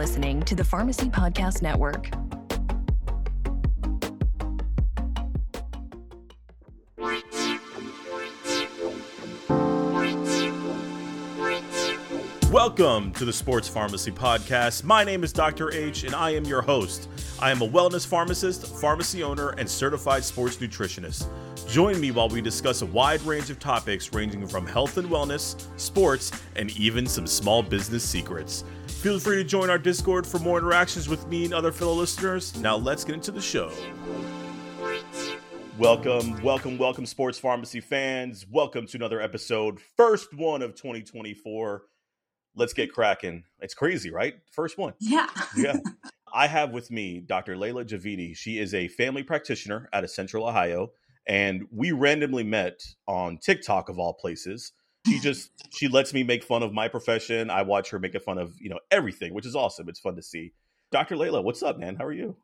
listening to the Pharmacy Podcast Network. Welcome to the Sports Pharmacy Podcast. My name is Dr. H, and I am your host. I am a wellness pharmacist, pharmacy owner, and certified sports nutritionist. Join me while we discuss a wide range of topics ranging from health and wellness, sports, and even some small business secrets. Feel free to join our Discord for more interactions with me and other fellow listeners. Now, let's get into the show. Welcome, welcome, welcome, sports pharmacy fans. Welcome to another episode, first one of 2024 let's get cracking. It's crazy, right? First one. Yeah. yeah. I have with me Dr. Layla Javidi. She is a family practitioner out of Central Ohio, and we randomly met on TikTok of all places. She just she lets me make fun of my profession. I watch her making fun of, you know, everything, which is awesome. It's fun to see. Dr. Layla, what's up, man? How are you?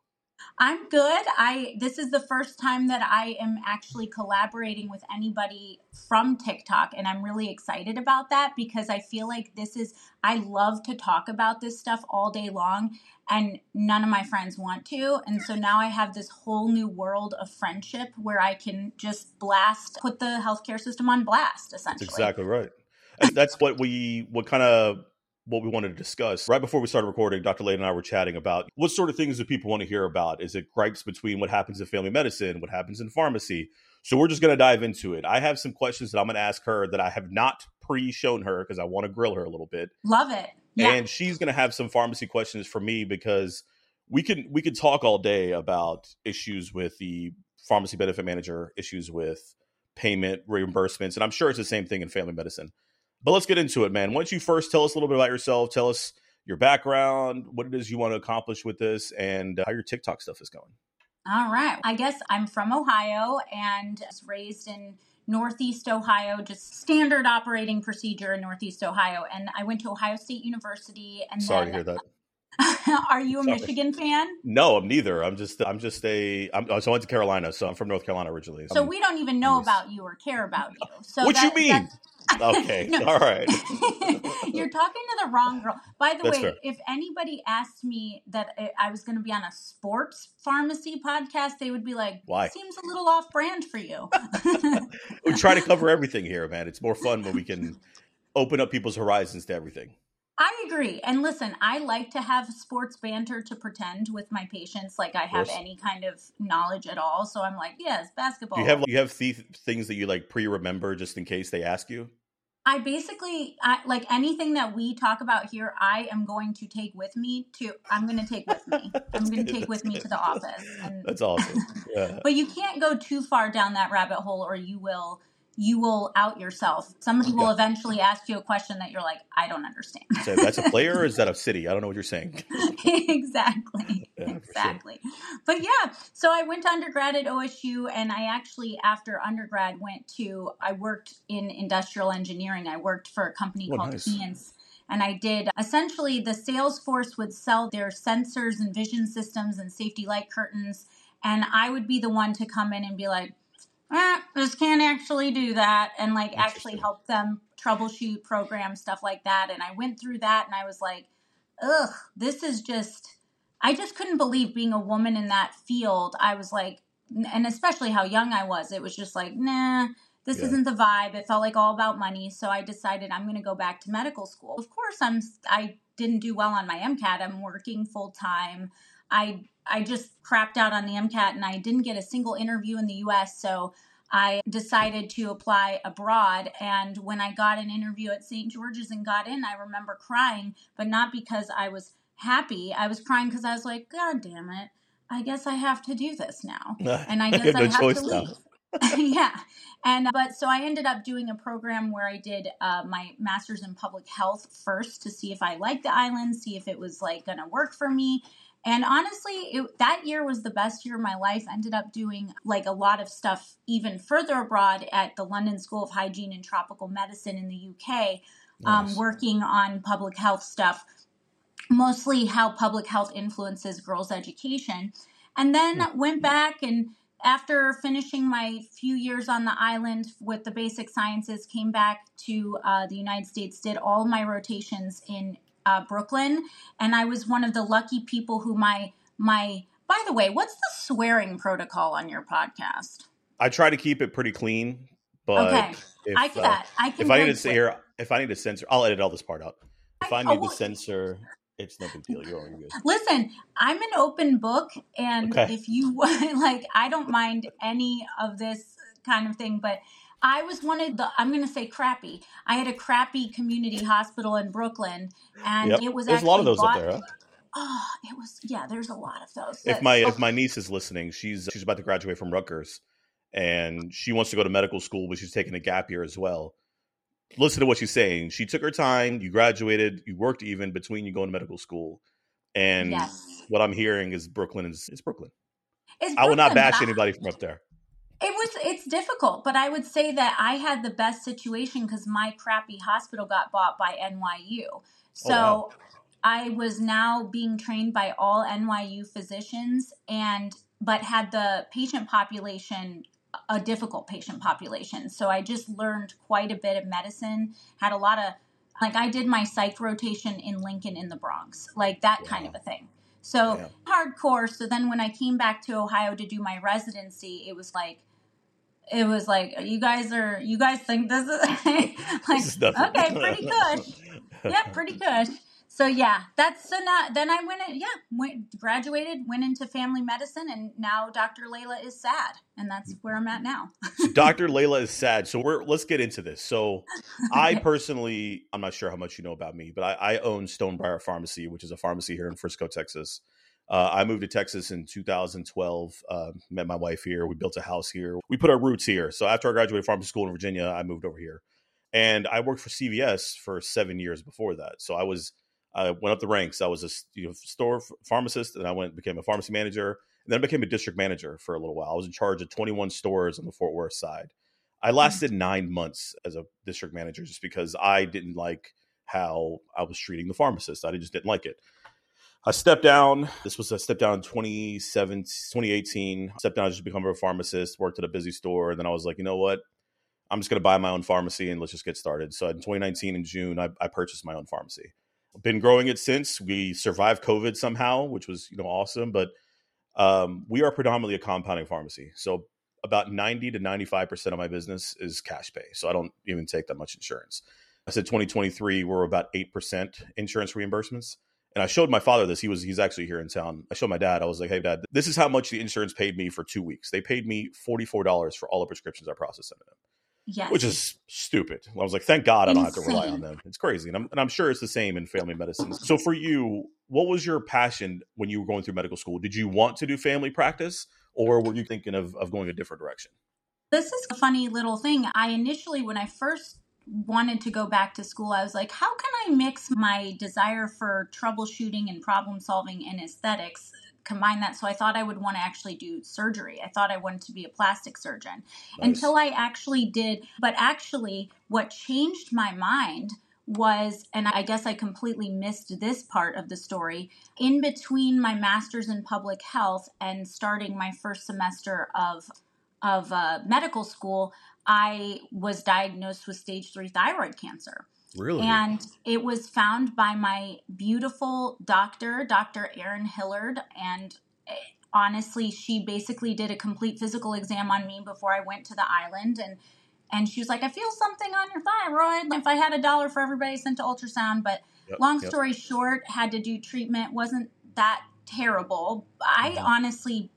I'm good. I this is the first time that I am actually collaborating with anybody from TikTok and I'm really excited about that because I feel like this is I love to talk about this stuff all day long and none of my friends want to and so now I have this whole new world of friendship where I can just blast put the healthcare system on blast essentially. That's exactly right. That's what we what kind of what we wanted to discuss. Right before we started recording, Dr. Lane and I were chatting about what sort of things do people want to hear about? Is it gripes between what happens in family medicine, what happens in pharmacy? So we're just going to dive into it. I have some questions that I'm going to ask her that I have not pre shown her because I want to grill her a little bit. Love it. Yeah. And she's going to have some pharmacy questions for me because we can we could talk all day about issues with the pharmacy benefit manager, issues with payment reimbursements, and I'm sure it's the same thing in family medicine. But let's get into it, man. Why don't you first tell us a little bit about yourself? Tell us your background, what it is you want to accomplish with this, and uh, how your TikTok stuff is going. All right. I guess I'm from Ohio and was raised in Northeast Ohio, just standard operating procedure in Northeast Ohio. And I went to Ohio State University. And sorry then, to hear that. Are you a Sorry. Michigan fan? No, I'm neither. I'm just I'm just a I'm so I went to Carolina, so I'm from North Carolina originally. So I'm, we don't even know about you or care about you. So what that, you mean? Okay, all right. You're talking to the wrong girl. By the That's way, fair. if anybody asked me that I was going to be on a sports pharmacy podcast, they would be like, "Why?" Seems a little off brand for you. we try to cover everything here, man. It's more fun when we can open up people's horizons to everything. I agree. And listen, I like to have sports banter to pretend with my patients like I have any kind of knowledge at all. So I'm like, yes, basketball. Do you have you have th- things that you like pre-remember just in case they ask you? I basically I, like anything that we talk about here. I am going to take with me to. I'm going to take with me. I'm going to take with good. me to the office. And, That's awesome. Yeah. but you can't go too far down that rabbit hole, or you will you will out yourself. Somebody will eventually ask you a question that you're like, I don't understand. So that's a player or is that a city? I don't know what you're saying. exactly. Yeah, exactly. Sure. But yeah, so I went to undergrad at OSU and I actually after undergrad went to I worked in industrial engineering. I worked for a company oh, called nice. Keyence and I did essentially the sales force would sell their sensors and vision systems and safety light curtains and I would be the one to come in and be like eh, this can't actually do that and like actually help them troubleshoot program stuff like that and i went through that and i was like ugh this is just i just couldn't believe being a woman in that field i was like and especially how young i was it was just like nah this yeah. isn't the vibe it felt like all about money so i decided i'm going to go back to medical school of course i'm i didn't do well on my mcat i'm working full time i I just crapped out on the MCAT and I didn't get a single interview in the US. So I decided to apply abroad. And when I got an interview at St. George's and got in, I remember crying, but not because I was happy. I was crying because I was like, God damn it. I guess I have to do this now. And I guess I, no I have to leave. yeah. And but so I ended up doing a program where I did uh, my master's in public health first to see if I liked the island, see if it was like going to work for me. And honestly, it, that year was the best year of my life. Ended up doing like a lot of stuff even further abroad at the London School of Hygiene and Tropical Medicine in the UK, um, nice. um, working on public health stuff, mostly how public health influences girls' education. And then mm-hmm. went back and after finishing my few years on the island with the basic sciences, came back to uh, the United States, did all my rotations in uh, Brooklyn, and I was one of the lucky people who my my. By the way, what's the swearing protocol on your podcast? I try to keep it pretty clean, but Okay. if, I uh, I can. if I need to say here, if I need to censor, I'll edit all this part out. If I I- need oh, to censor, it's no big deal. You're all good. Listen, I'm an open book, and Okay. if you like, I don't mind any of this kind of thing. But I was one of the, I'm going to say crappy. I had a crappy community hospital in Brooklyn, and Yep. it was There's a lot of those up there. Huh? Oh, it was yeah. There's a lot of those. If my oh, if my niece is listening, she's she's about to graduate from Rutgers, and she wants to go to medical school, but she's taking a gap year as well. Listen to what she's saying. She took her time. You graduated. You worked even between you going to medical school, and yes, what I'm hearing is Brooklyn is is Brooklyn. It's I will not bash anybody from up there. It was it's difficult, but I would say that I had the best situation because my crappy hospital got bought by NYU. Oh, so wow. I was now being trained by all NYU physicians and but had the patient population a difficult patient population. So I just learned quite a bit of medicine, had a lot of like I did my psych rotation in Lincoln in the Bronx, like that kind of a thing. So Yeah. hardcore. So then when I came back to Ohio to do my residency, it was like it was like you guys are you guys think this is like This is nothing. okay, pretty good. yeah, pretty good. So yeah, that's so now then I went in- yeah, went graduated, went into family medicine and now Dr. Layla is sad and that's where I'm at now. So Dr. Layla is sad. So we're let's get into this. So I personally, I'm not sure how much you know about me, but I, I own Stonebriar Pharmacy, which is a pharmacy here in Frisco, Texas. Uh, I moved to Texas in 2012. Uh, met my wife here. We built a house here. We put our roots here. So after I graduated pharmacy school in Virginia, I moved over here, and I worked for CVS for seven years before that. So I was I went up the ranks. I was a you know, store pharmacist, and I went became a pharmacy manager, and then I became a district manager for a little while. I was in charge of 21 stores on the Fort Worth side. I lasted nine months as a district manager just because I didn't like how I was treating the pharmacist. I just didn't like it. I stepped down. This was a step down in 27, 2018. Stepped down just become a pharmacist, worked at a busy store. And then I was like, you know what? I'm just going to buy my own pharmacy and let's just get started. So in 2019, in June, I, I purchased my own pharmacy. Been growing it since. We survived COVID somehow, which was you know awesome. But um, we are predominantly a compounding pharmacy. So about 90 to 95% of my business is cash pay. So I don't even take that much insurance. I said 2023, we're about 8% insurance reimbursements. And I showed my father this. He was he's actually here in town. I showed my dad. I was like, "Hey, dad, this is how much the insurance paid me for two weeks. They paid me forty four dollars for all the prescriptions I processed into them, Yes. which is stupid." I was like, "Thank God I don't have to rely on them. It's crazy." And I'm and I'm sure it's the same in family medicine. So for you, what was your passion when you were going through medical school? Did you want to do family practice, or were you thinking of of going a different direction? This is a funny little thing. I initially, when I first wanted to go back to school, I was like, how can I mix my desire for troubleshooting and problem solving and aesthetics? Combine that. So I thought I would want to actually do surgery. I thought I wanted to be a plastic surgeon Nice. until I actually did. But actually, what changed my mind was, and I guess I completely missed this part of the story, in between my master's in public health and starting my first semester of of uh, medical school, I was diagnosed with stage three thyroid cancer. really? And it was found by my beautiful doctor, Dr. Erin Hillard. And eh, honestly, she basically did a complete physical exam on me before I went to the island. And and she was like, I feel something on your thyroid. If I had a dollar for everybody sent to ultrasound, but Yep, long yep. story short, had to do treatment. wasn't that terrible. I Mhm. honestly,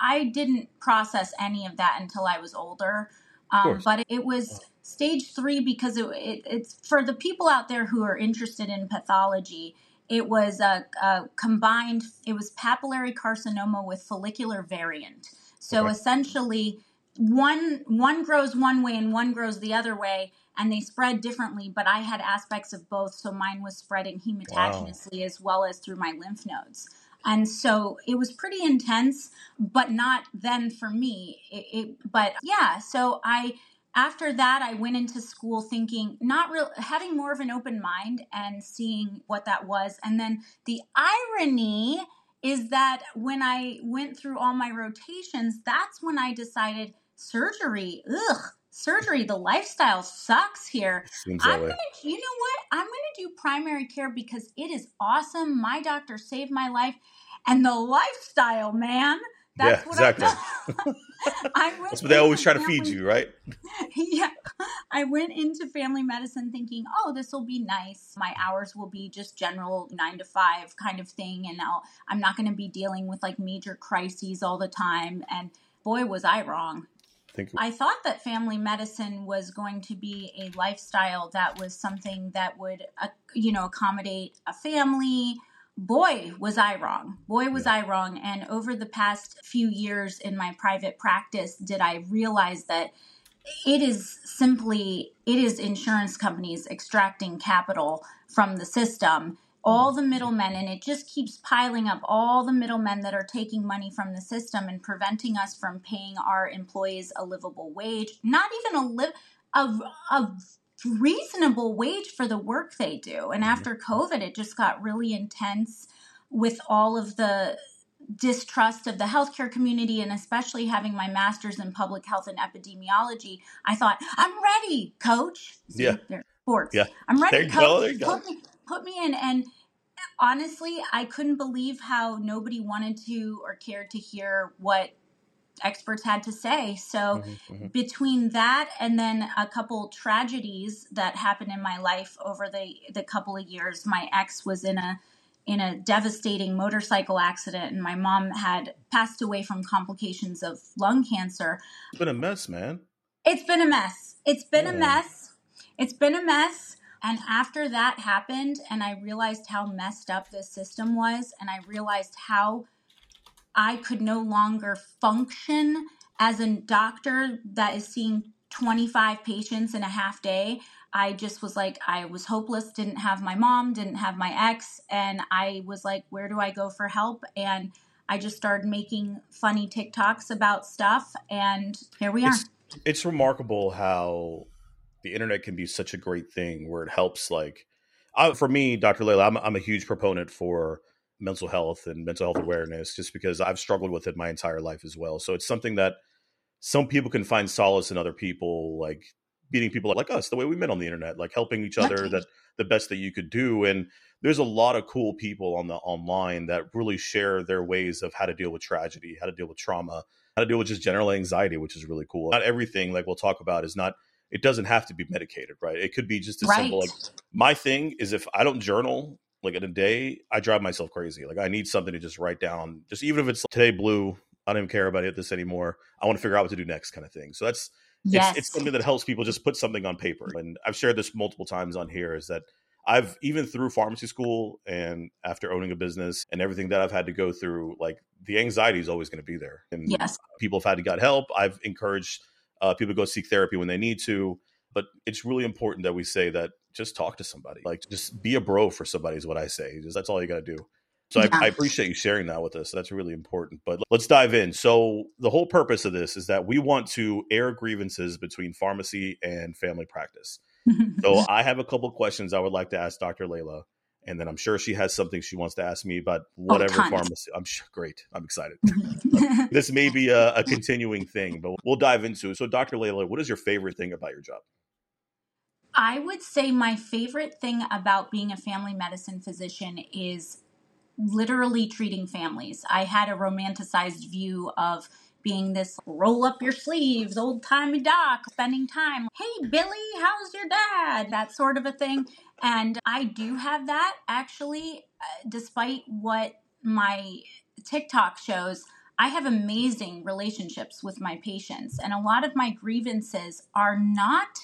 I didn't process any of that until I was older. Um, but it was stage three because it, it, it's for the people out there who are interested in pathology. It was a, a combined. It was papillary carcinoma with follicular variant. So Okay. essentially, one one grows one way and one grows the other way, and they spread differently. But I had aspects of both, so mine was spreading hematogenously as well as through my lymph nodes. And so it was pretty intense, but not then for me. It, it, but yeah, so I after that I went into school thinking not real having more of an open mind and seeing what that was. And then the irony is that when I went through all my rotations, that's when I decided surgery, ugh, surgery. The lifestyle sucks here. Seems I'm gonna, you know what? I'm gonna do primary care because it is awesome. My doctor saved my life, and the lifestyle, man. That's Yeah, what exactly. I, I That's what they always try to feed you, right? yeah. I went into family medicine thinking, oh, this will be nice. My hours will be just general nine to five kind of thing. And I'll, I'm not going to be dealing with like major crises all the time. And boy, was I wrong. I think I thought that family medicine was going to be a lifestyle that was something that would, uh, you know, accommodate a family. Boy, was I wrong. Boy, was I wrong. And over the past few years in my private practice, did I realize that it is simply it is insurance companies extracting capital from the system all mm. the middlemen and it just keeps piling up all the middlemen that are taking money from the system and preventing us from paying our employees a livable wage not even a li- a, a reasonable wage for the work they do. And after covid it just got really intense with all of the distrust of the healthcare community and especially having my master's in public health and epidemiology i thought i'm ready coach. Yeah. sports. Yeah. i'm ready There you coach. Go, there you go. put me put me in and honestly i couldn't believe how nobody wanted to or cared to hear what experts had to say. So Mhm, mhm. between that and then a couple tragedies that happened in my life over the the couple of years my ex was in a in a devastating motorcycle accident and my mom had passed away from complications of lung cancer. It's been a mess, man. it's been a mess. It's been a mess. It's been a mess and after that happened and i realized how messed up this system was and i realized how I could no longer function as a doctor that is seeing 25 patients in a half day. I just was like, I was hopeless, didn't have my mom, didn't have my ex. And I was like, where do I go for help? And I just started making funny TikToks about stuff. And here we are. It's it's remarkable how the internet can be such a great thing where it helps. Like, I, for me, Dr. Layla, I'm, I'm a huge proponent for mental health and mental health awareness, just because I've struggled with it my entire life as well. So it's something that some people can find solace in other people, like meeting people like us, the way we met on the internet, like helping each other. Okay. That the best that you could do, and there's a lot of cool people on the online that really share their ways of how to deal with tragedy, how to deal with trauma, how to deal with just general anxiety, which is really cool. Not everything like we'll talk about is not it doesn't have to be medicated, right? It could be just as Right. simple like my thing is if I don't journal like in a day, I drive myself crazy. Like I need something to just write down, just even if it's today blue, I don't even care about it this anymore. I want to figure out what to do next kind of thing. So that's yes. it's, it's something that helps people just put something on paper. And I've shared this multiple times on here is that I've even through pharmacy school and after owning a business and everything that I've had to go through, like the anxiety is always going to be there. And yes. people have had to get help. I've encouraged uh, people go seek therapy when they need to. But it's really important that we say that just talk to somebody. Like just be a bro for somebody is what I say. Just, that's all you got to do. So I, Yeah. I appreciate you sharing that with us. That's really important. But let's dive in. So the whole purpose of this is that we want to air grievances between pharmacy and family practice. So I have a couple questions I would like to ask Dr. Layla, and then I'm sure she has something she wants to ask me about oh, whatever tons. pharmacy. I'm sure, great. I'm excited. this may be a, a continuing thing, but we'll dive into it. So, Dr. Layla, what is your favorite thing about your job? I would say my favorite thing about being a family medicine physician is literally treating families. I had a romanticized view of being this roll up your sleeves, old timey doc, spending time. Hey, Billy, how's your dad? That sort of a thing. And I do have that actually, uh, despite what my TikTok shows. I have amazing relationships with my patients, and a lot of my grievances are not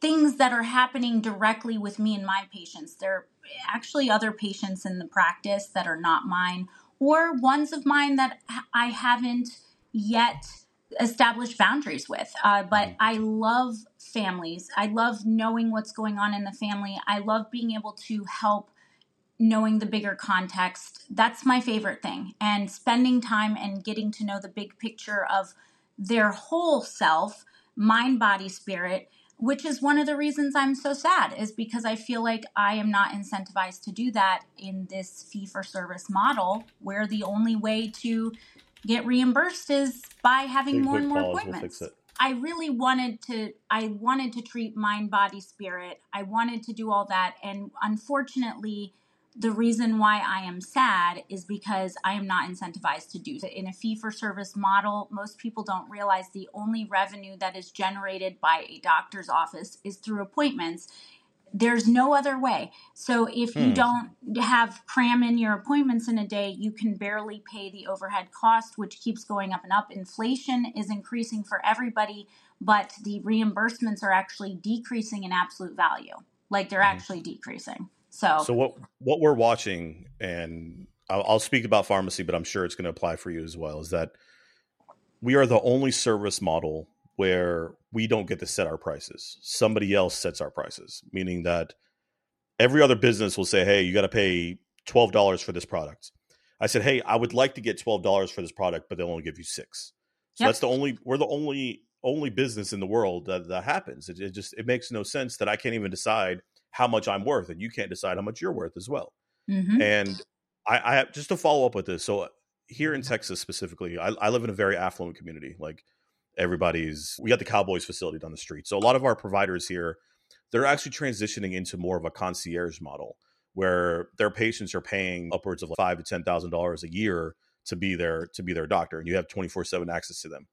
things that are happening directly with me and my patients. They're actually other patients in the practice that are not mine, or ones of mine that I haven't yet established boundaries with. Uh, but I love families. I love knowing what's going on in the family. I love being able to help knowing the bigger context. That's my favorite thing. And spending time and getting to know the big picture of their whole self, mind, body, spirit which is one of the reasons I'm so sad, is because I feel like I am not incentivized to do that in this fee for service model, where the only way to get reimbursed is by having more and more pause, we'll appointments. fix it. I really wanted to I wanted to treat mind body spirit. I wanted to do all that and unfortunately the reason why I am sad is because I am not incentivized to do it. In a fee for service model, most people don't realize the only revenue that is generated by a doctor's office is through appointments. There's no other way. So if you hmm. don't have cram in your appointments in a day, you can barely pay the overhead cost, which keeps going up and up. Inflation is increasing for everybody, but the reimbursements are actually decreasing in absolute value. Like they're hmm. actually decreasing. So, so what what we're watching, and I'll, I'll speak about pharmacy, but I'm sure it's going to apply for you as well. Is that we are the only service model where we don't get to set our prices. Somebody else sets our prices, meaning that every other business will say, "Hey, you got to pay twelve dollars for this product." I said, "Hey, I would like to get twelve dollars for this product, but they'll only give you six. So yep. that's the only we're the only only business in the world that that happens. It, it, just it makes no sense that I can't even decide how much I'm worth, and you can't decide how much you're worth as well. Mm-hmm. And I, I have just to follow up with this. So here in Texas specifically, I, I live in a very affluent community. Like everybody's, we got the Cowboys facility down the street. So a lot of our providers here, they're actually transitioning into more of a concierge model where their patients are paying upwards of like five to ten thousand dollars a year to be their to be their doctor, and you have twenty four seven access to them.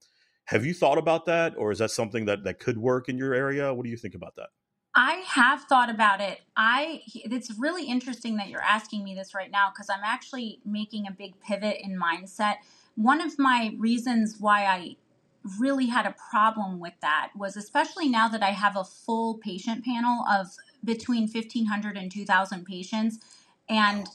Have you thought about that, or is that something that that could work in your area? What do you think about that? I have thought about it. I it's really interesting that you're asking me this right now because I'm actually making a big pivot in mindset. One of my reasons why I really had a problem with that was especially now that I have a full patient panel of between 1500 and 2000 patients and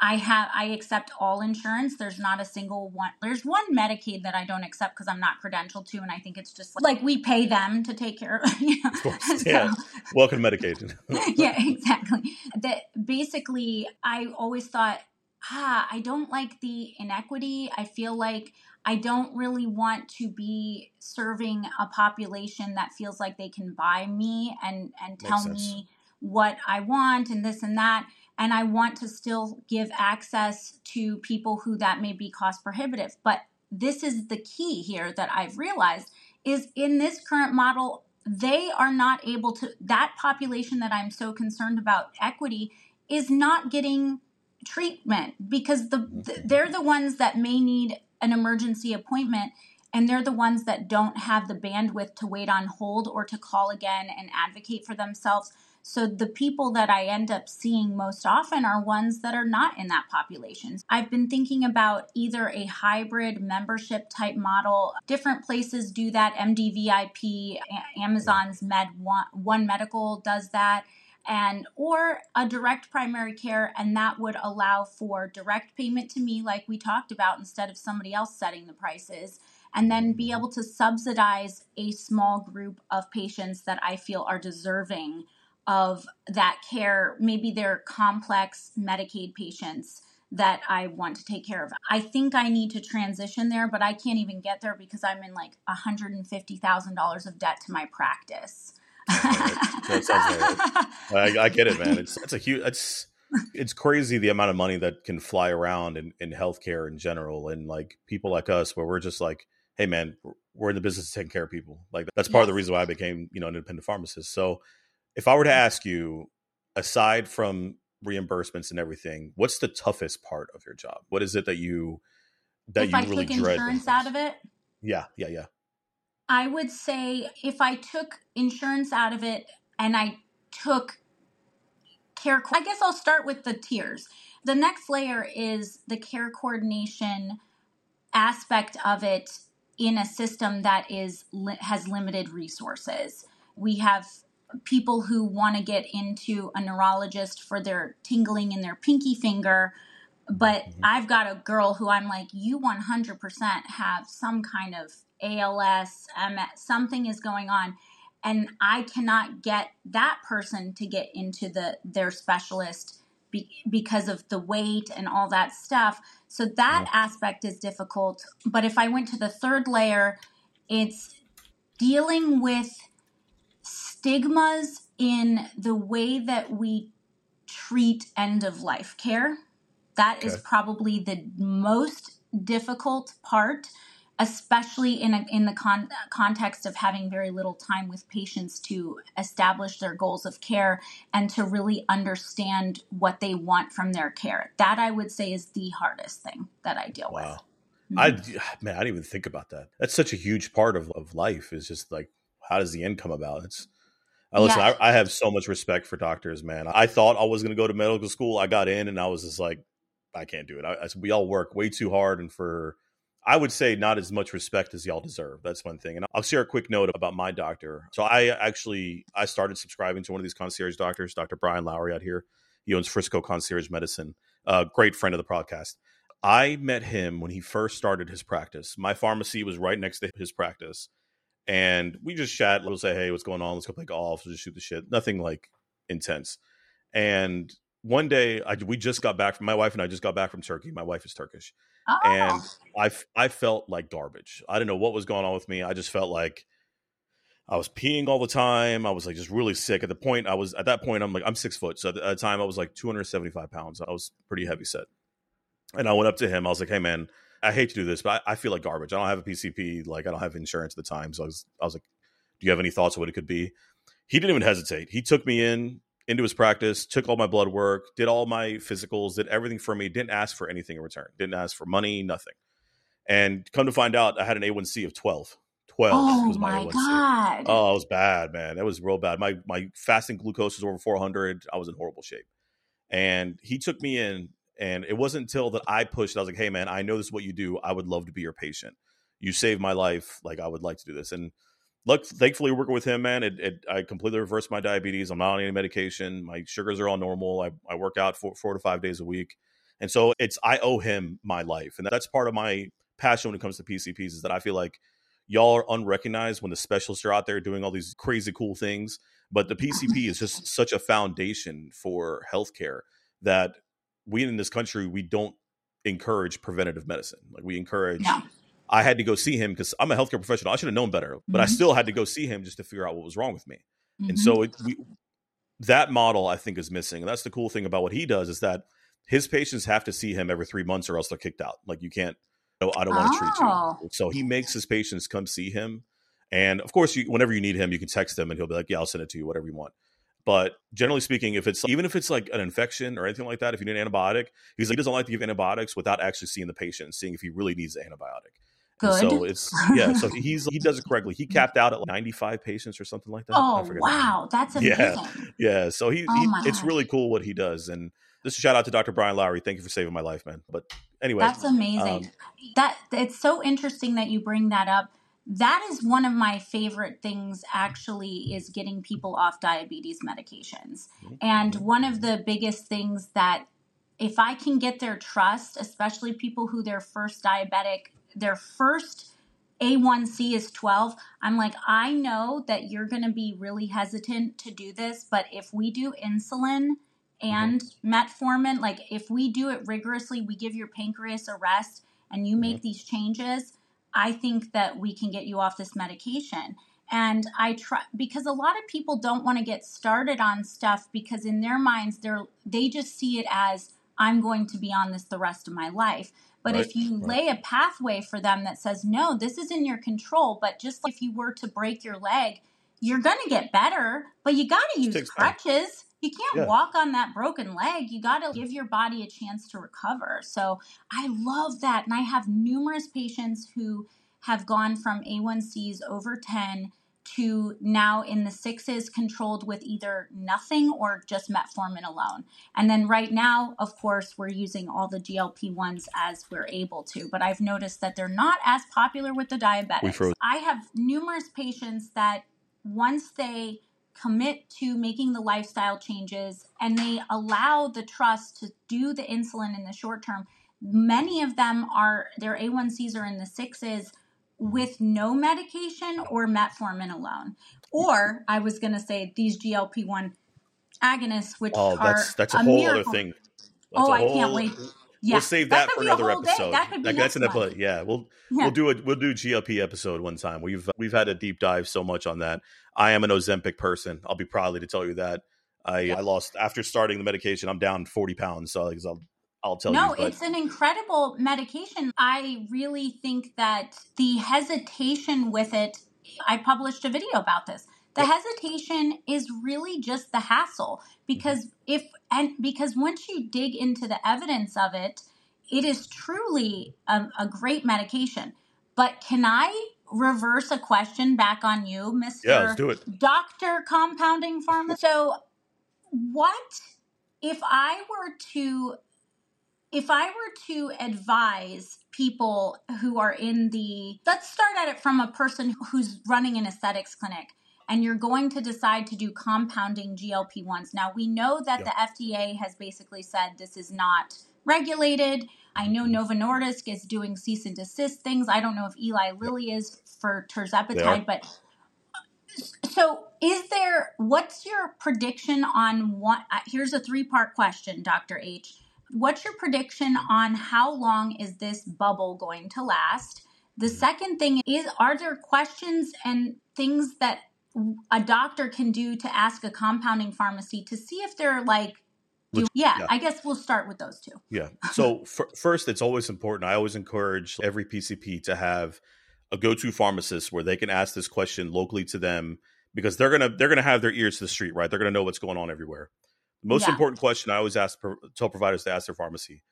I have I accept all insurance. There's not a single one. There's one Medicaid that I don't accept because I'm not credentialed to, and I think it's just like, like we pay them to take care of. You know? Of course, so, yeah. Welcome Medicaid. yeah, exactly. That basically, I always thought, ah, I don't like the inequity. I feel like I don't really want to be serving a population that feels like they can buy me and and tell me what I want and this and that and I want to still give access to people who that may be cost prohibitive. But this is the key here that I've realized is in this current model, they are not able to, that population that I'm so concerned about equity is not getting treatment because the, mm-hmm. they're the ones that may need an emergency appointment and they're the ones that don't have the bandwidth to wait on hold or to call again and advocate for themselves. So the people that I end up seeing most often are ones that are not in that population. I've been thinking about either a hybrid membership type model. Different places do that. MDVIP, Amazon's Med One, Medical does that and or a direct primary care and that would allow for direct payment to me like we talked about instead of somebody else setting the prices and then be able to subsidize a small group of patients that I feel are deserving of that care. Maybe they're complex Medicaid patients that I want to take care of. I think I need to transition there, but I can't even get there because I'm in like $150,000 of debt to my practice. that sounds right. I, I, get it, man. It's it's a huge. It's it's crazy the amount of money that can fly around in in healthcare in general, and like people like us, where we're just like, hey, man, we're in the business of taking care of people. Like that's part yes. of the reason why I became you know an independent pharmacist. So if I were to ask you, aside from reimbursements and everything, what's the toughest part of your job? What is it that you that if you I really took dread? Insurance out of it. Yeah, yeah, yeah. I would say if I took insurance out of it and I took care, I guess I'll start with the tiers. The next layer is the care coordination aspect of it in a system that is has limited resources. We have people who want to get into a neurologist for their tingling in their pinky finger. But mm-hmm. I've got a girl who I'm like, you 100% have some kind of ALS, MS, something is going on. And I cannot get that person to get into the their specialist be, because of the wait and all that stuff. So that yeah. aspect is difficult. But if I went to the third layer, it's dealing with stigmas in the way that we treat end of life care. That okay. is probably the most difficult part especially in a, in the con- context of having very little time with patients to establish their goals of care and to really understand what they want from their care. That I would say is the hardest thing that I deal wow. with. I mm-hmm. man, I didn't even think about that. That's such a huge part of, of life. Is just like how does the end come about? It's I listen. Yeah. I, I, have so much respect for doctors, man. I thought I was going to go to medical school. I got in, and I was just like, I can't do it. I, I, we all work way too hard, and for I would say not as much respect as y'all deserve. That's one thing. And I'll share a quick note about my doctor. So I actually I started subscribing to one of these concierge doctors, Dr. Brian Lowry out here. He owns Frisco Concierge Medicine. A great friend of the podcast. I met him when he first started his practice. My pharmacy was right next to his practice. And we just chat. We'll say, hey, what's going on? Let's go play golf. Let's just shoot the shit. Nothing like intense. And one day I, we just got back from my wife and I just got back from Turkey. My wife is Turkish. Oh. And I, I felt like garbage. I didn't know what was going on with me. I just felt like I was peeing all the time. I was like just really sick. At the point I was at that point, I'm like, I'm six foot. So at the time I was like 275 pounds. I was pretty heavy set. And I went up to him. I was like, hey man, I hate to do this, but I, I feel like garbage. I don't have a PCP. Like I don't have insurance at the time. So I was, I was like, do you have any thoughts of what it could be? He didn't even hesitate. He took me in into his practice, took all my blood work, did all my physicals, did everything for me, didn't ask for anything in return, didn't ask for money, nothing. And come to find out, I had an A1C of 12. 12 oh was my, my God. Oh, it was bad, man. It was real bad. My my fasting glucose was over 400. I was in horrible shape. And he took me in, and it wasn't until that I pushed. I was like, "Hey, man, I know this is what you do. I would love to be your patient. You saved my life. Like, I would like to do this." And look, thankfully working with him, man, it, it, I completely reversed my diabetes. I'm not on any medication. My sugars are all normal. I, I work out four, four to five days a week. And so it's, I owe him my life. And that's part of my passion when it comes to PCPs is that I feel like y'all are unrecognized when the specialists are out there doing all these crazy cool things. But the PCP is just such a foundation for healthcare that we in this country, we don't encourage preventative medicine. Like we encourage. I had to go see him because I'm a healthcare professional. I should have known better, but mm-hmm. I still had to go see him just to figure out what was wrong with me. Mm-hmm. And so it, we, that model, I think, is missing. And that's the cool thing about what he does is that his patients have to see him every three months or else they're kicked out. Like you can't, no, I don't want to treat you. Oh. So he makes his patients come see him. And of course, you, whenever you need him, you can text him and he'll be like, yeah, I'll send it to you, whatever you want. But generally speaking, if it's even if it's like an infection or anything like that, if you need an antibiotic, he's like, he doesn't like to give antibiotics without actually seeing the patient and seeing if he really needs the antibiotic. Good. So it's yeah. So he's he does it correctly. He capped out at like 95 patients or something like that. Oh wow, that's amazing. Yeah, yeah. So he, oh, he it's really cool what he does. And this is a shout out to Dr. Brian Lowry. Thank you for saving my life, man. But anyway, that's amazing. Um, that it's so interesting that you bring that up. That is one of my favorite things. Actually, is getting people off diabetes medications. Mm-hmm. And one of the biggest things that if I can get their trust, especially people who their first diabetic their first A1C is 12, I'm like, I know that you're going to be really hesitant to do this, but if we do insulin and mm-hmm. metformin, like if we do it rigorously, we give your pancreas a rest and you make mm-hmm. these changes, I think that we can get you off this medication. And I try because a lot of people don't want to get started on stuff because in their minds they're they just see it as I'm going to be on this the rest of my life. But right, if you right. lay a pathway for them that says, no, this is in your control, but just like if you were to break your leg, you're going to get better, but you got to use crutches. Time. You can't yeah. walk on that broken leg. You got to give your body a chance to recover. So I love that. And I have numerous patients who have gone from A1Cs over 10 to now in the sixes controlled with either nothing or just metformin alone. And then right now, of course, we're using all the GLP 1s as we're able to, but I've noticed that they're not as popular with the diabetics. I have numerous patients that once they commit to making the lifestyle changes and they allow the trust to do the insulin in the short term, many of them are their A1Cs are in the sixes with no medication or metformin alone. Or I was going to say these GLP one agonists, which oh, that's are that's a, a whole miracle. other thing. That's oh, I can't wait. Yeah, we'll save that, that for another episode. That could be that's an episode. Yeah, we'll yeah. we'll do a We'll do a GLP episode one time. We've we've had a deep dive so much on that. I am an Ozempic person. I'll be proudly to tell you that. I, yeah. I lost after starting the medication. I'm down 40 pounds. So like, I'll tell no, you. No, it's an incredible medication. I really think that the hesitation with it, I published a video about this. The hesitation is really just the hassle because mm-hmm. if and because once you dig into the evidence of it, it is truly a, a great medication. But can I reverse a question back on you, Mr. Yeah, let's do it. Doctor Compounding Pharmacist? So, what if I were to if I were to advise people who are in the, let's start at it from a person who's running an aesthetics clinic and you're going to decide to do compounding GLP 1s. Now, we know that the FDA has basically said this is not regulated. I know mm-hmm. Novo Nordisk is doing cease and desist things. I don't know if Eli Lilly is for tirzepatide, but so is there, what's your prediction on what? Uh, here's a three part question, Dr. H What's your prediction on how long is this bubble going to last? The second thing is are there questions and things that a doctor can do to ask a compounding pharmacy to see if they're like do, yeah, yeah, I guess we'll start with those two. Yeah. So first, it's always important. I always encourage every PCP to have a go-to pharmacist where they can ask this question locally to them because they're gonna they're gonna have their ears to the street, right? They're gonna know what's going on everywhere. The most yeah. important question I always ask tell providers to ask their pharmacy: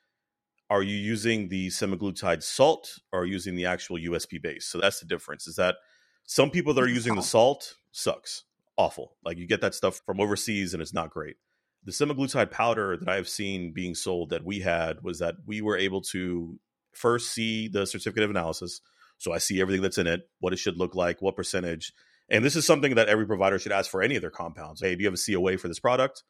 Are you using the semaglutide salt or are you using the actual USP base? So that's the difference. Is that some people that are using the salt sucks, awful. Like you get that stuff from overseas and it's not great. The semaglutide powder that I've seen being sold that we had was that we were able to first see the certificate of analysis. So I see everything that's in it, what it should look like, what percentage. And this is something that every provider should ask for any of their compounds. Hey, do you have a COA for this product?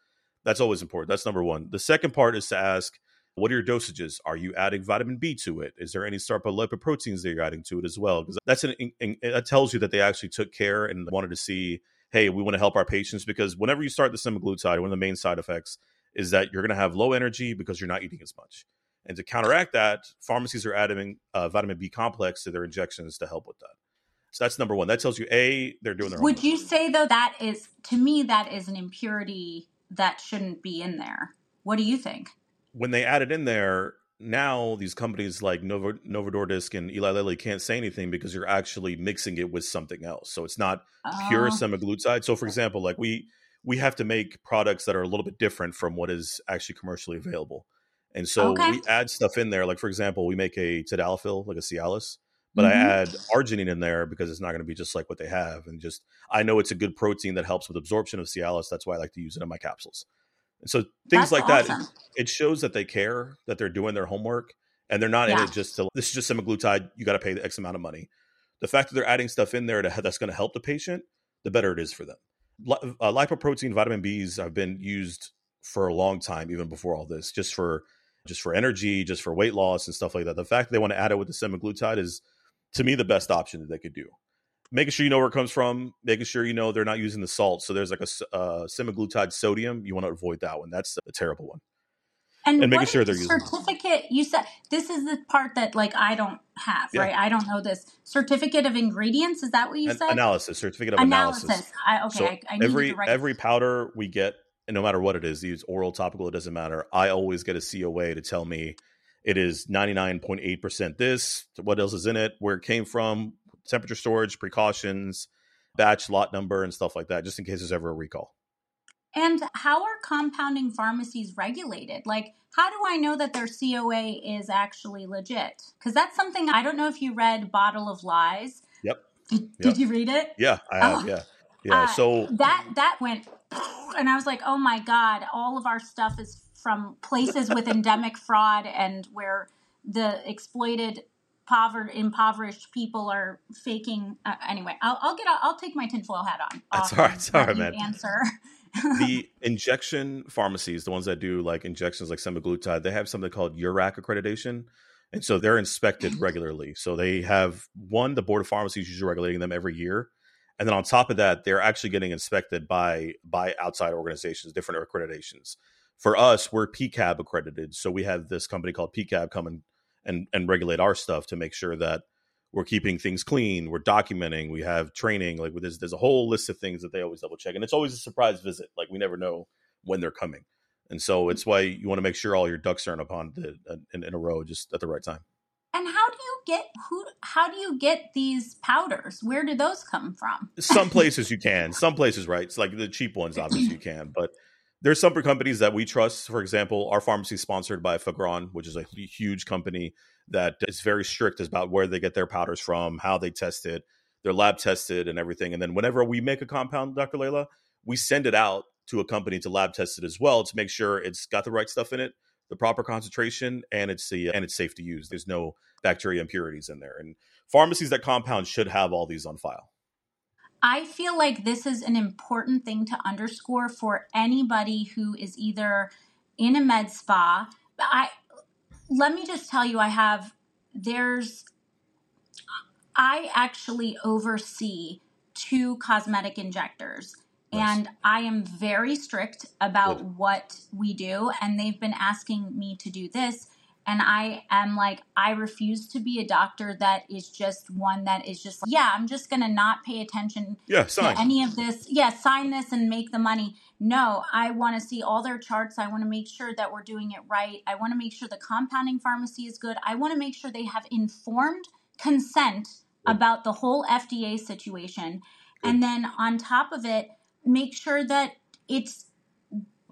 That's always important. That's number one. The second part is to ask, what are your dosages? Are you adding vitamin B to it? Is there any lipoproteins that you're adding to it as well? Because that's an that tells you that they actually took care and wanted to see, hey, we want to help our patients. Because whenever you start the semaglutide, one of the main side effects is that you're going to have low energy because you're not eating as much. And to counteract that, pharmacies are adding uh, vitamin B complex to their injections to help with that. So that's number one. That tells you a they're doing their. Would you say though that is to me that is an impurity that shouldn't be in there. What do you think? When they added in there, now these companies like Novo, Novo Nordisk and Eli Lilly can't say anything because you're actually mixing it with something else. So it's not pure oh. semaglutide. So for example, like we we have to make products that are a little bit different from what is actually commercially available. And so okay. we add stuff in there. Like for example, we make a tadalafil, like a Cialis, but mm-hmm. I add arginine in there because it's not going to be just like what they have. And just I know it's a good protein that helps with absorption of Cialis. That's why I like to use it in my capsules. And so things That's like awesome. that, it, shows that they care, that they're doing their homework, and they're not yeah. in it just to this is just semaglutide. You got to pay the X amount of money. The fact that they're adding stuff in there to, that's going to help the patient, the better it is for them. Uh, lipoprotein, vitamin B's have been used for a long time, even before all this, just for just for energy, just for weight loss and stuff like that. The fact that they want to add it with the semaglutide is to me the best option that they could do. Making sure you know where it comes from, making sure you know they're not using the salt. So there's like a uh, semaglutide sodium. You want to avoid that one. That's a terrible one. And, and making sure they're using certificate. You said this is the part that like I don't have, yeah. right? I don't know this certificate of ingredients. Is that what you An- said? Analysis, certificate of analysis. analysis. I, okay, so I, I every every powder we get, and no matter what it is, use oral, topical, it doesn't matter. I always get a COA to tell me it is 99.8% this. What else is in it? Where it came from? Temperature storage, precautions, batch lot number, and stuff like that, just in case there's ever a recall. And how are compounding pharmacies regulated? Like, how do I know that their COA is actually legit? Because that's something I don't know if you read Bottle of Lies. Yep. Did, yep. did you read it? Yeah, I have. Oh. Yeah. Yeah. Uh, so that that went and I was like, "Oh my god, all of our stuff is from places with endemic fraud and where the exploited poverty impoverished people are faking uh, anyway I'll, I'll get I'll take my tinfoil hat on. That's all right sorry man. answer. The injection pharmacies the ones that do like injections like semaglutide they have something called URAC accreditation and so they're inspected regularly. So they have one the board of pharmacies usually regulating them every year and then on top of that they're actually getting inspected by by outside organizations different accreditations. For us, we're PCAB accredited. So we have this company called PCAB come and, and, and regulate our stuff to make sure that we're keeping things clean, we're documenting, we have training. Like there's there's a whole list of things that they always double check, and it's always a surprise visit. Like we never know when they're coming. And so it's why you want to make sure all your ducks are in a pond uh, in, in a row just at the right time. And how do you get who? How do you get these powders? Where do those come from? Some places you can. Some places, right? It's like the cheap ones, obviously you can. But there's some companies that we trust. For example, our pharmacy is sponsored by Fagron, which is a huge company that is very strict about where they get their powders from, how they test it, they're lab tested, and everything. And then whenever we make a compound, Dr. Layla, we send it out to a company to lab test it as well to make sure it's got the right stuff in it the proper concentration and it's the and it's safe to use. There's no bacteria impurities in there. And pharmacies that compound should have all these on file. I feel like this is an important thing to underscore for anybody who is either in a med spa. I let me just tell you I have there's I actually oversee two cosmetic injectors and I am very strict about Good. what we do. And they've been asking me to do this. And I am like, I refuse to be a doctor that is just one that is just like, yeah, I'm just going to not pay attention yeah, sign. to any of this. Yeah, sign this and make the money. No, I want to see all their charts. I want to make sure that we're doing it right. I want to make sure the compounding pharmacy is good. I want to make sure they have informed consent about the whole FDA situation. And then on top of it, make sure that it's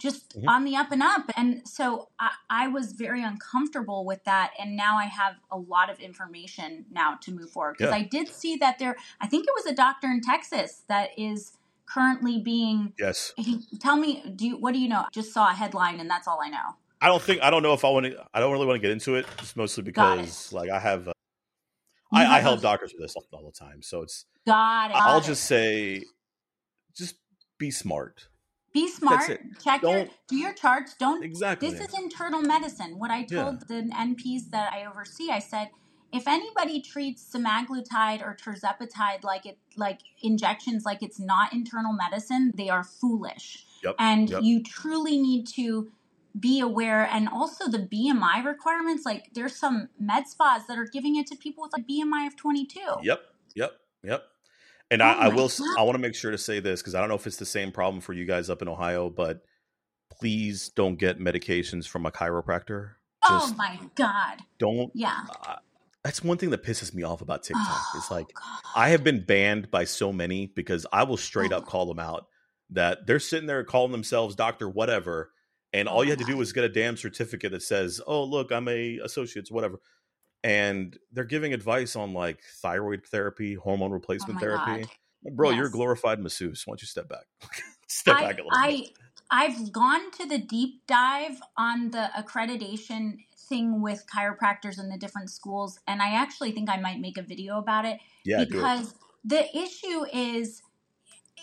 just mm-hmm. on the up and up. And so I, I, was very uncomfortable with that. And now I have a lot of information now to move forward. Because yeah. I did see that there, I think it was a doctor in Texas that is currently being. Yes. Tell me, do you, what do you know? Just saw a headline and that's all I know. I don't think, I don't know if I want to, I don't really want to get into it. Just mostly because like I have, uh, I, I help doctors with this all, all the time. So it's, Got it. I'll just say, just be smart. Be smart. Check don't, your do your charts. Don't exactly. This is internal medicine. What I told yeah. the NPs that I oversee, I said, if anybody treats semaglutide or tirzepatide like it like injections like it's not internal medicine, they are foolish. Yep. And yep. you truly need to be aware and also the BMI requirements. Like there's some med spas that are giving it to people with a BMI of 22. Yep. Yep. Yep. And oh I, I, will. God. I want to make sure to say this because I don't know if it's the same problem for you guys up in Ohio, but please don't get medications from a chiropractor. Oh Just oh my God! Don't. Yeah. Uh, that's one thing that pisses me off about TikTok. Oh, it's like God. I have been banned by so many because I will straight oh. up call them out that they're sitting there calling themselves doctor whatever, and all you had to do was get a damn certificate that says, "Oh, look, I'm a associate's whatever." And they're giving advice on like thyroid therapy, hormone oh replacement oh therapy. God. Bro, yes. you're a glorified masseuse. Why don't you step back? step I, back a little I, bit. I've gone to the deep dive on the accreditation thing with chiropractors in the different schools, and I actually think I might make a video about it. Yeah, because it. the issue is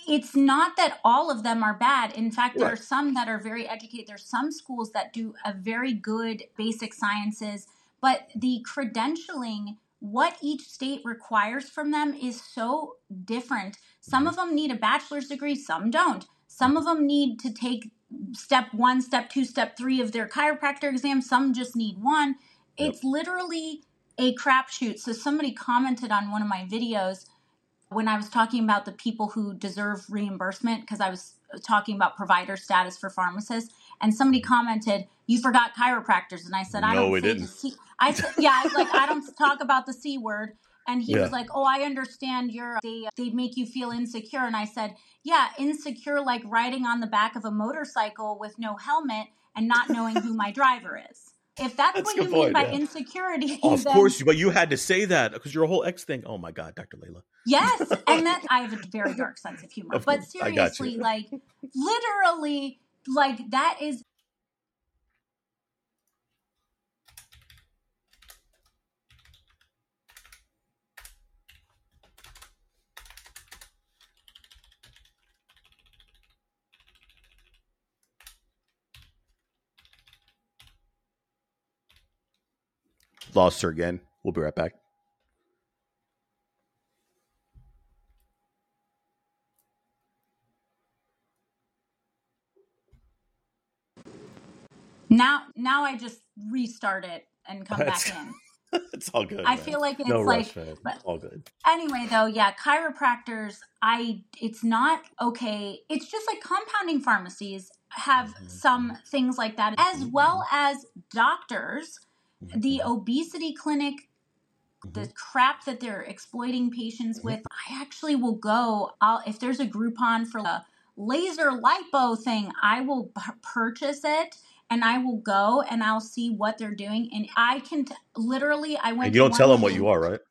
it's not that all of them are bad. In fact, there right. are some that are very educated. There's some schools that do a very good basic sciences but the credentialing what each state requires from them is so different. Some of mm-hmm. them need a bachelor's degree, some don't. Some of them need to take step one, step two, step three of their chiropractor exam. Some just need one. It's literally a crapshoot. So somebody commented on one of my videos when I was talking about the people who deserve reimbursement because I was talking about provider status for pharmacists, and somebody mm-hmm. commented, "You forgot chiropractors," and I said, "I no, don't." we didn't. "Yeah, I was like, I don't talk about the c word." And he yeah. was like, "Oh, I understand. You're they they make you feel insecure." And I said, "Yeah, insecure like riding on the back of a motorcycle with no helmet and not knowing who my driver is." If that's, that's what you point, mean by yeah. insecurity, oh, of then, course, but you had to say that because your whole ex thing. Oh my god, Dr. Layla. Yes, and that I have a very dark sense of humor. Of but seriously, like literally, like that is Lost her again. We'll be right back. Now, now I just restart it and come back in. it's all good. I man. feel like it's no like rush, but all good. Anyway, though, yeah, chiropractors. I it's not okay. It's just like compounding pharmacies have Mhm. some mm-hmm. things like that, as mm-hmm, well mm-hmm. as doctors. The obesity clinic, the Mhm. crap that they're exploiting patients Mhm. with. I actually will go. I'll if there's a Groupon for a laser lipo thing, I will p- purchase it. And I will go and I'll see what they're doing, and I can t- literally. I went. And you don't tell them what you are, right?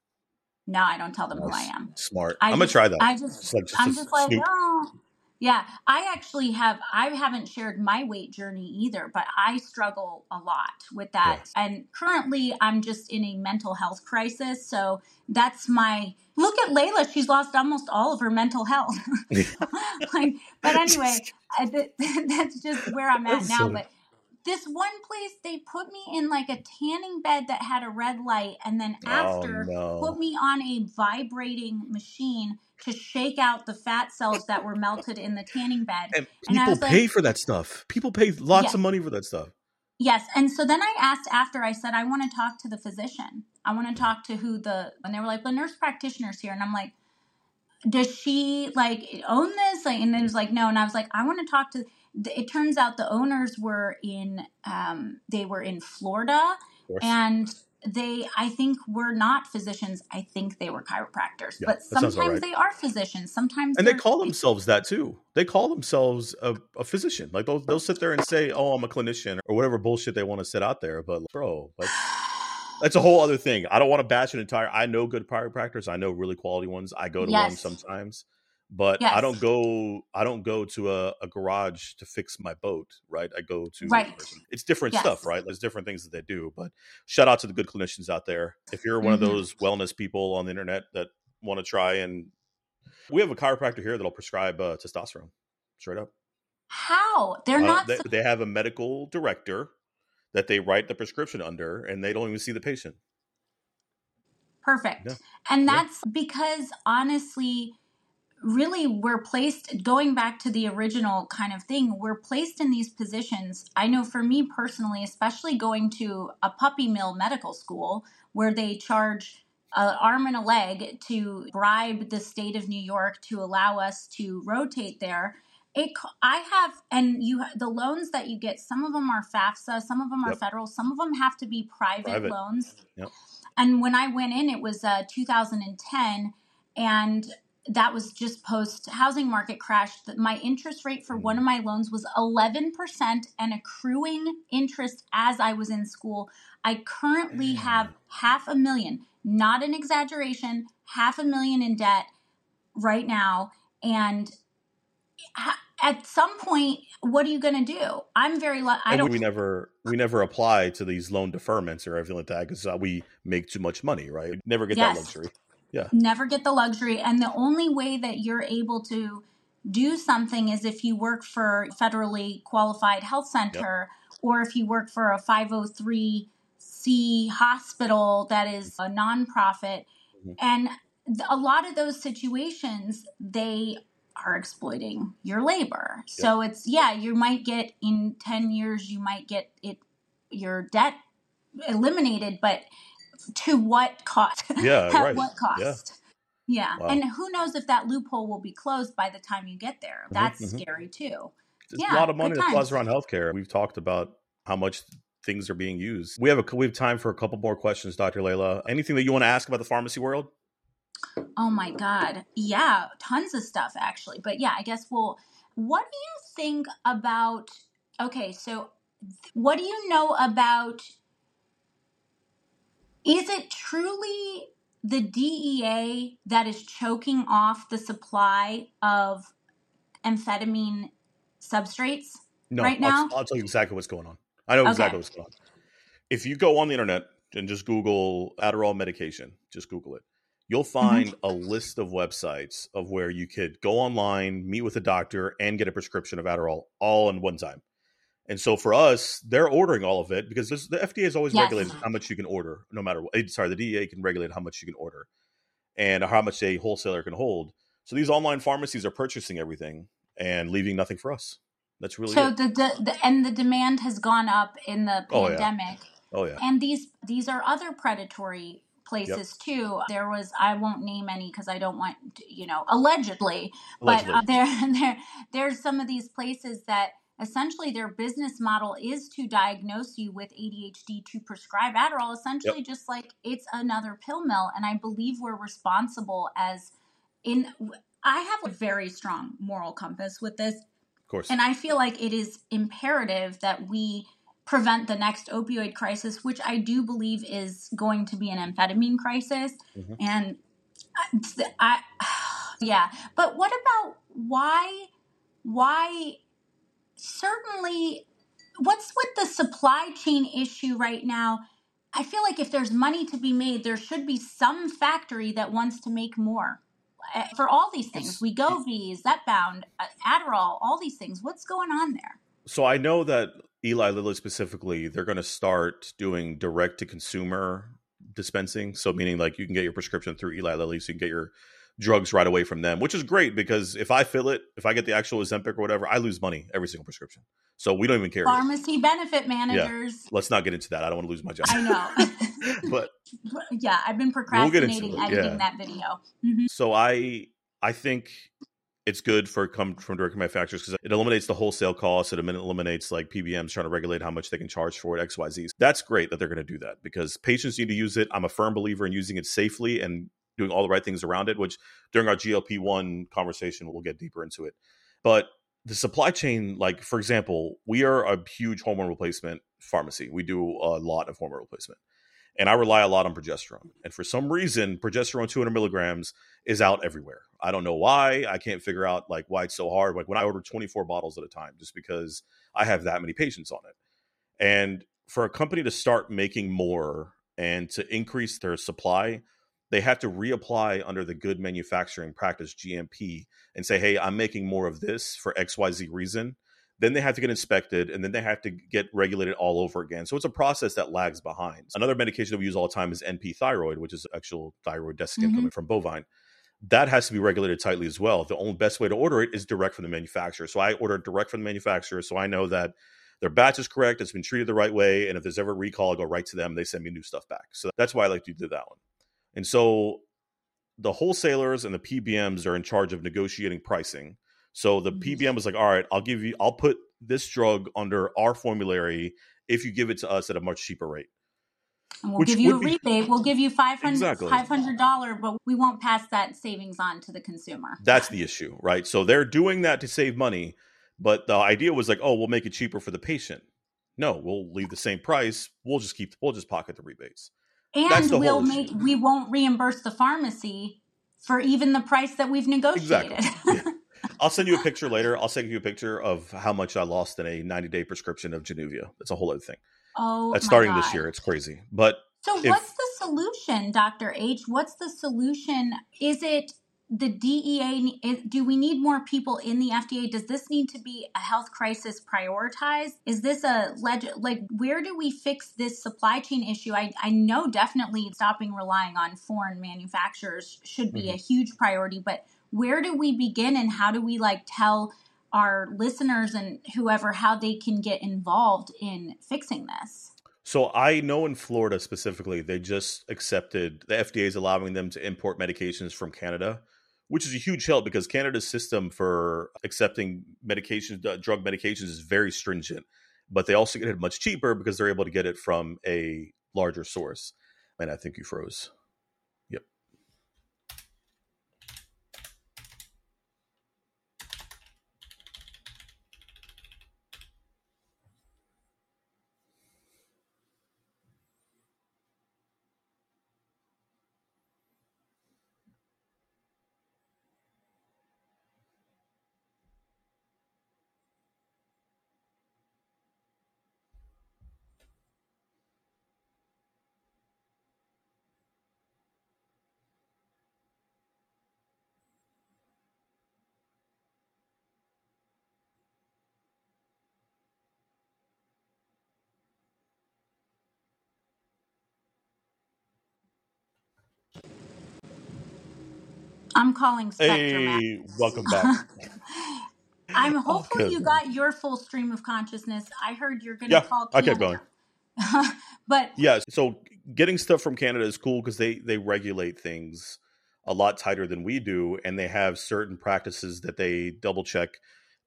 No, I don't tell them who I am. Smart. I I'm gonna try that. I just, Just like just I'm to just like, oh, yeah. I actually have. I haven't shared my weight journey either, but I struggle a lot with that. And currently, I'm just in a mental health crisis. So that's my look at Layla. She's lost almost all of her mental health. like, but anyway, that's just where I'm at now. But this one place, they put me in like a tanning bed that had a red light, and then oh, after oh put me on a vibrating machine to shake out the fat cells that were melted in the tanning bed. And And I people was like- pay for that stuff. People pay lots of money for that stuff. Yes. And so then I asked after, I said, I want to talk to the physician. I want to talk to who the, and they were like, the nurse practitioner's here. And I'm like, does she like own this? Like, and it was like, no. And I was like, I want to talk to, it turns out the owners were in, um, they were in Florida and they i think were not physicians i think they were chiropractors Yeah, but that sounds about sometimes right. they are physicians sometimes and they call themselves that too. They call themselves a, a physician. Like they'll they'll sit there and say, "Oh, I'm a clinician" or whatever bullshit they want to sit out there. But bro, that's that's a whole other thing. I don't want to bash an entire. I know good chiropractors. I know really quality ones. I go to one Yes. sometimes, but I don't go. I don't go to a, a garage to fix my boat. Right. I go to Right. It's different Yes. stuff, right? There's different things that they do. But shout out to the good clinicians out there. If you're one of Mhm. those wellness people on the internet that want to try and we have a chiropractor here that'll prescribe uh, testosterone straight up. how they're Uh, not they, so- they have a medical director that they write the prescription under, and they don't even see the patient. perfect Yeah. and Yeah. that's because honestly really we're placed going back to the original kind of thing we're placed in these positions i know for me personally especially going to a puppy mill medical school where they charge an arm and a leg to bribe the state of new york to allow us to rotate there it i have and you the loans that you get some of them are fafsa some of them are Yep. federal some of them have to be private, Private. loans Yep. and when i went in it was uh, 2010 and that was just post housing market crash that my interest rate for one of my loans was 11% and accruing interest as i was in school. I currently have half a million not an exaggeration half a million in debt right now. And at some point what are you going to do? I'm very lu- i and don't we never we never apply to these loan deferments or everything like that because uh, we make too much money, right? We never get that Yes. Luxury. never get the luxury. And the only way that you're able to do something is if you work for a federally qualified health center or if you work for a 503c hospital that is a nonprofit. Mhm. and a lot of those situations they are exploiting your labor. So it's yeah you might get in 10 years you might get it your debt eliminated but to what cost Yeah, at right. what cost yeah, Wow. and who knows if that loophole will be closed by the time you get there that's mhm. scary too It's Yeah, a lot of money that flies around healthcare. We've talked about how much things are being used. We have a we have time for a couple more questions, Dr. Layla. Anything that you want to ask about the pharmacy world? oh my god yeah tons of stuff actually but yeah i guess we'll what do you think about okay so what do you know about is it truly the DEA that is choking off the supply of amphetamine substrates No, Right I'll. I'll tell you exactly what's going on. I know exactly Okay. what's going on. If you go on the internet and just Google Adderall medication, just Google it, you'll Mm-hmm. find a list of websites of where you could go online, meet with a doctor, and get a prescription of Adderall all in one time. And so for us, they're ordering all of it because this, the FDA has always Yes. regulated how much you can order, no matter what. eh, Sorry, the DEA can regulate how much you can order and how much a wholesaler can hold. So these online pharmacies are purchasing everything and leaving nothing for us. That's really so the, the, the and the demand has gone up in the Oh, yeah. pandemic Oh yeah. and these these are other predatory places too there was i won't name any because i don't want to, you know allegedly, Allegedly. but uh, there there there's some of these places that essentially their business model is to diagnose you with ADHD to prescribe Adderall, essentially yep. just like it's another pill mill. And I believe we're responsible as in, I have a very strong moral compass with this. Of course. And I feel like it is imperative that we prevent the next opioid crisis, which I do believe is going to be an amphetamine crisis. Mm-hmm. And I, I, yeah. But what about why, why certainly what's with the supply chain issue right now? I feel like if there's money to be made, there should be some factory that wants to make more. Eh, for all these things, Wegovy, Zepbound, uh, Adderall, all these things. What's going on there? So I know that Eli Lilly specifically, they're going to start doing direct to consumer dispensing. So meaning like you can get your prescription through Eli Lilly, so you can get your drugs right away from them, which is great because if I fill it, if I get the actual Ozempic or whatever, I lose money every single prescription. So we don't even care. Pharmacy benefit managers. Yeah. Let's not get into that. I don't want to lose my job. I know. but yeah, I've been procrastinating we'll editing yeah. that video. Mm-hmm. So I I think it's good for come from direct manufacturers because it eliminates the wholesale costs. It eliminates like PBMs trying to regulate how much they can charge for it, XYZ. That's great that they're going to do that because patients need to use it. I'm a firm believer in using it safely and doing all the right things around it, which during our GLP 1 conversation, we'll get deeper into it. But the supply chain, like, for example, we are a huge hormone replacement pharmacy. We do a lot of hormone replacement. And I rely a lot on progesterone. And for some reason, progesterone 200 milligrams is out everywhere. I don't know why. I can't figure out like why it's so hard. Like when I order 24 bottles at a time, just because I have that many patients on it. And for a company to start making more and to increase their supply, they have to reapply under the good manufacturing practice GMP and say, hey, I'm making more of this for XYZ reason. Then they have to get inspected and then they have to get regulated all over again. So it's a process that lags behind. Another medication that we use all the time is NP thyroid, which is actual thyroid desiccant mm-hmm. coming from bovine. That has to be regulated tightly as well. The only best way to order it is direct from the manufacturer. So I order direct from the manufacturer. So I know that their batch is correct, it's been treated the right way. And if there's ever a recall, I go right to them. They send me new stuff back. So that's why I like to do that one. And so the wholesalers and the PBMs are in charge of negotiating pricing. So the mm-hmm. PBM was like, all right, I'll give you, I'll put this drug under our formulary if you give it to us at a much cheaper rate. And we'll Which give you a be, rebate. We'll give you 500 exactly. $500, but we won't pass that savings on to the consumer. That's the issue, right? So they're doing that to save money, but the idea was like, oh, we'll make it cheaper for the patient. No, we'll leave the same price. We'll just keep, we'll just pocket the rebates and we'll make we won't reimburse the pharmacy for even the price that we've negotiated. Exactly. Yeah. I'll send you a picture later. I'll send you a picture of how much I lost in a 90 day prescription of Januvia. That's a whole other thing. Oh, that's starting God. this year. It's crazy. But so, if, what's the solution, Doctor H? What's the solution? Is it the DEA, do we need more people in the FDA? Does this need to be a health crisis prioritized? Is this a leg, like, where do we fix this supply chain issue? I, I know definitely stopping relying on foreign manufacturers should be mm-hmm. a huge priority, but where do we begin and how do we like tell our listeners and whoever how they can get involved in fixing this? So I know in Florida specifically, they just accepted the FDA is allowing them to import medications from Canada which is a huge help because Canada's system for accepting medications, uh, drug medications, is very stringent. But they also get it much cheaper because they're able to get it from a larger source. And I think you froze. I'm calling Spectrum. Hey, welcome back. I'm oh, hopeful you got your full stream of consciousness. I heard you're going to yeah, call. Canada. I kept going. but yeah, so getting stuff from Canada is cool because they they regulate things a lot tighter than we do, and they have certain practices that they double check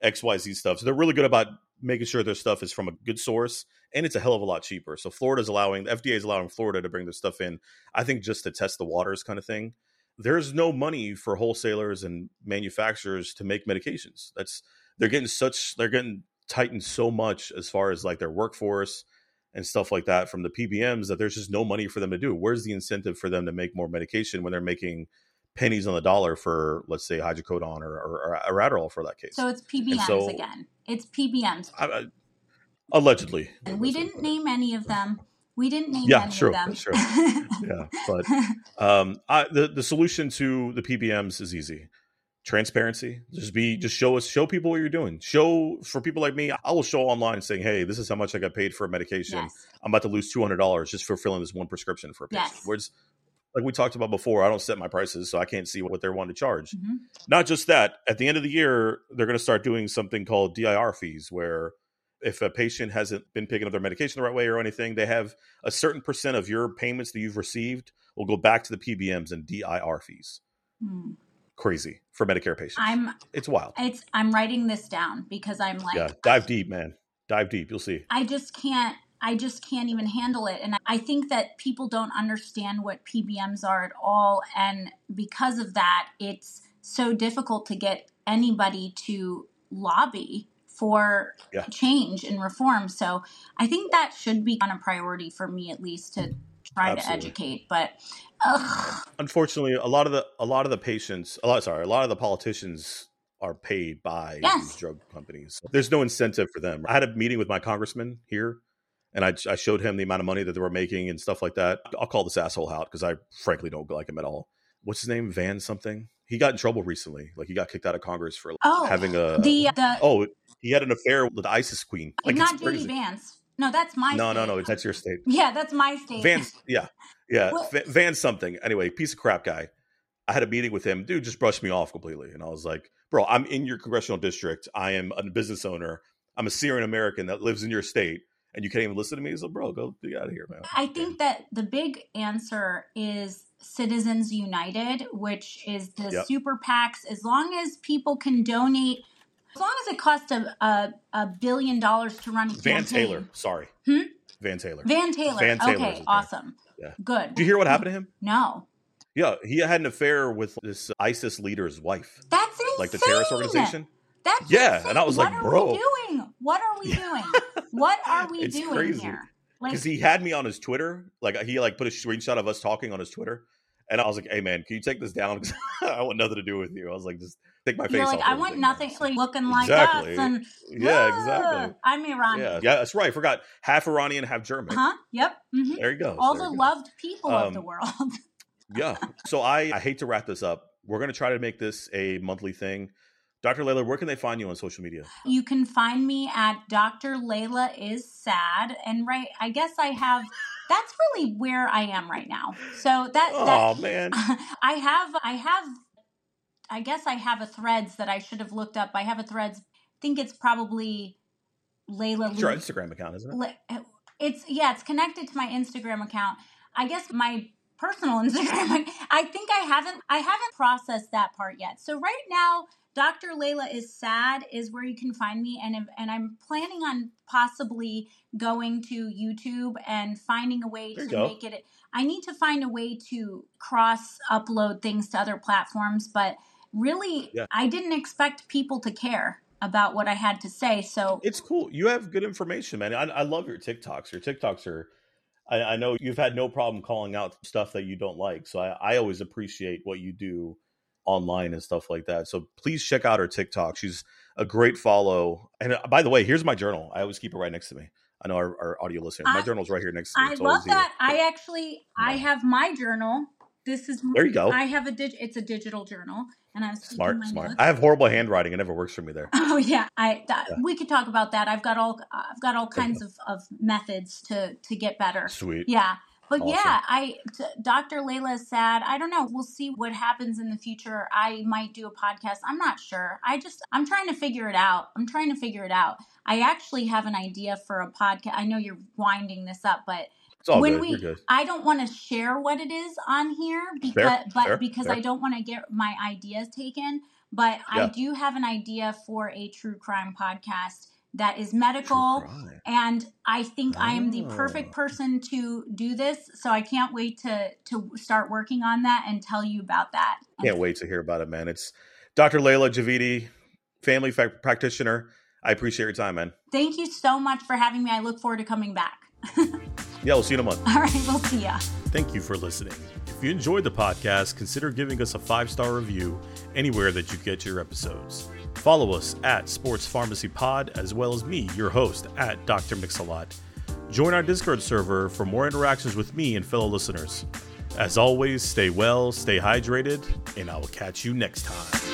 X Y Z stuff. So they're really good about making sure their stuff is from a good source and it's a hell of a lot cheaper. So Florida's allowing the FDA is allowing Florida to bring their stuff in. I think just to test the waters kind of thing. There's no money for wholesalers and manufacturers to make medications. That's they're getting such they're getting tightened so much as far as like their workforce and stuff like that from the PBMs that there's just no money for them to do. Where's the incentive for them to make more medication when they're making pennies on the dollar for let's say hydrocodone or, or, or Adderall for that case? So it's PBMs so, again. It's PBMs. I, I, allegedly. We didn't name any of them. We didn't name yeah, any true, of them. Sure. yeah, but um, I, the the solution to the PBMs is easy. Transparency. Just be, just show us, show people what you're doing. Show for people like me. I will show online saying, "Hey, this is how much I got paid for a medication. Yes. I'm about to lose two hundred dollars just for filling this one prescription for a patient." Yes. Whereas like we talked about before, I don't set my prices, so I can't see what they're wanting to charge. Mm-hmm. Not just that, at the end of the year, they're going to start doing something called DIR fees, where if a patient hasn't been picking up their medication the right way or anything, they have a certain percent of your payments that you've received will go back to the PBMs and DIR fees. Mm. Crazy for Medicare patients. I'm. It's wild. It's. I'm writing this down because I'm like. Yeah, dive deep, man. Dive deep. You'll see. I just can't. I just can't even handle it. And I think that people don't understand what PBMs are at all. And because of that, it's so difficult to get anybody to lobby for yeah. change and reform. So I think that should be on a priority for me at least to try Absolutely. to educate. But ugh. unfortunately, a lot of the a lot of the patients, a lot sorry, a lot of the politicians are paid by yes. these drug companies. There's no incentive for them. I had a meeting with my congressman here and I, I, showed him the amount of money that they were making and stuff like that. I'll call this asshole out because I frankly don't like him at all. What's his name? Van something. He got in trouble recently. Like he got kicked out of Congress for oh, having a the, uh, the oh he had an affair with the ISIS queen. Uh, like not JD Vance. No, that's my. No, state. no, no. That's your state. Yeah, that's my state. Vance. Yeah, yeah. Van something. Anyway, piece of crap guy. I had a meeting with him. Dude just brushed me off completely, and I was like, "Bro, I'm in your congressional district. I am a business owner. I'm a Syrian American that lives in your state and you can't even listen to me. So, bro, go get out of here, man. I think that the big answer is Citizens United, which is the yep. super PACs. As long as people can donate, as long as it costs a, a, a billion dollars to run a Van campaign. Taylor, sorry. Hmm? Van Taylor. Van Taylor. Van Taylor okay, awesome. Yeah. Good. Did you hear what happened to him? No. Yeah, he had an affair with this ISIS leader's wife. That's insane. Like the terrorist organization. That's yeah, insane. and I was what like, bro, doing? What are we doing? what are we it's doing crazy. here? Because he had me on his Twitter, like he like put a screenshot of us talking on his Twitter, and I was like, "Hey man, can you take this down? I want nothing to do with you." I was like, "Just take my face." You're like, I want nothing like looking like exactly. us. And, yeah, exactly. I'm Iranian. Yeah, yeah, that's right. I forgot half Iranian, half German. Huh? Yep. Mm-hmm. There you go. All so the loved people um, of the world. yeah. So I I hate to wrap this up. We're gonna try to make this a monthly thing. Dr. Layla, where can they find you on social media? You can find me at Dr. Layla is sad. And right, I guess I have that's really where I am right now. So that Oh man. I have I have I guess I have a threads that I should have looked up. I have a threads I think it's probably Layla It's your Instagram account, isn't it? Eh, it's yeah, it's connected to my Instagram account. I guess my personal Instagram. I think I haven't I haven't processed that part yet. So right now Dr. Layla is sad is where you can find me and and I'm planning on possibly going to YouTube and finding a way to go. make it I need to find a way to cross upload things to other platforms but really yeah. I didn't expect people to care about what I had to say so It's cool. You have good information, man. I, I love your TikToks. Your TikToks are I, I, know you've had no problem calling out stuff that you don't like. So I, I always appreciate what you do online and stuff like that. So please check out her TikTok. She's a great follow. And uh, by the way, here's my journal. I always keep it right next to me. I know our, our audio listeners. My journal's right here next to me. It's I love that. Here. I actually yeah. I have my journal. This is there. You go. I have a dig. It's a digital journal, and I'm smart. smart. Notes. I have horrible handwriting. It never works for me there. Oh yeah. I that, yeah. we could talk about that. I've got all I've got all kinds of, of methods to to get better. Sweet. Yeah. But awesome. yeah, I t- Dr. Layla is sad. I don't know. We'll see what happens in the future. I might do a podcast. I'm not sure. I just I'm trying to figure it out. I'm trying to figure it out. I actually have an idea for a podcast. I know you're winding this up, but when good. we I don't want to share what it is on here because fair, but fair, because fair. I don't want to get my ideas taken. But yeah. I do have an idea for a true crime podcast that is medical. And I think oh. I am the perfect oh. person to do this. So I can't wait to to start working on that and tell you about that. Can't wait to hear about it, man. It's Dr. Layla Javidi, family practitioner. I appreciate your time, man. Thank you so much for having me. I look forward to coming back. yeah, we'll see you in a month. All right, we'll see ya. Thank you for listening. If you enjoyed the podcast, consider giving us a five star review anywhere that you get your episodes. Follow us at Sports Pharmacy Pod, as well as me, your host, at Dr. Mixalot. Join our Discord server for more interactions with me and fellow listeners. As always, stay well, stay hydrated, and I will catch you next time.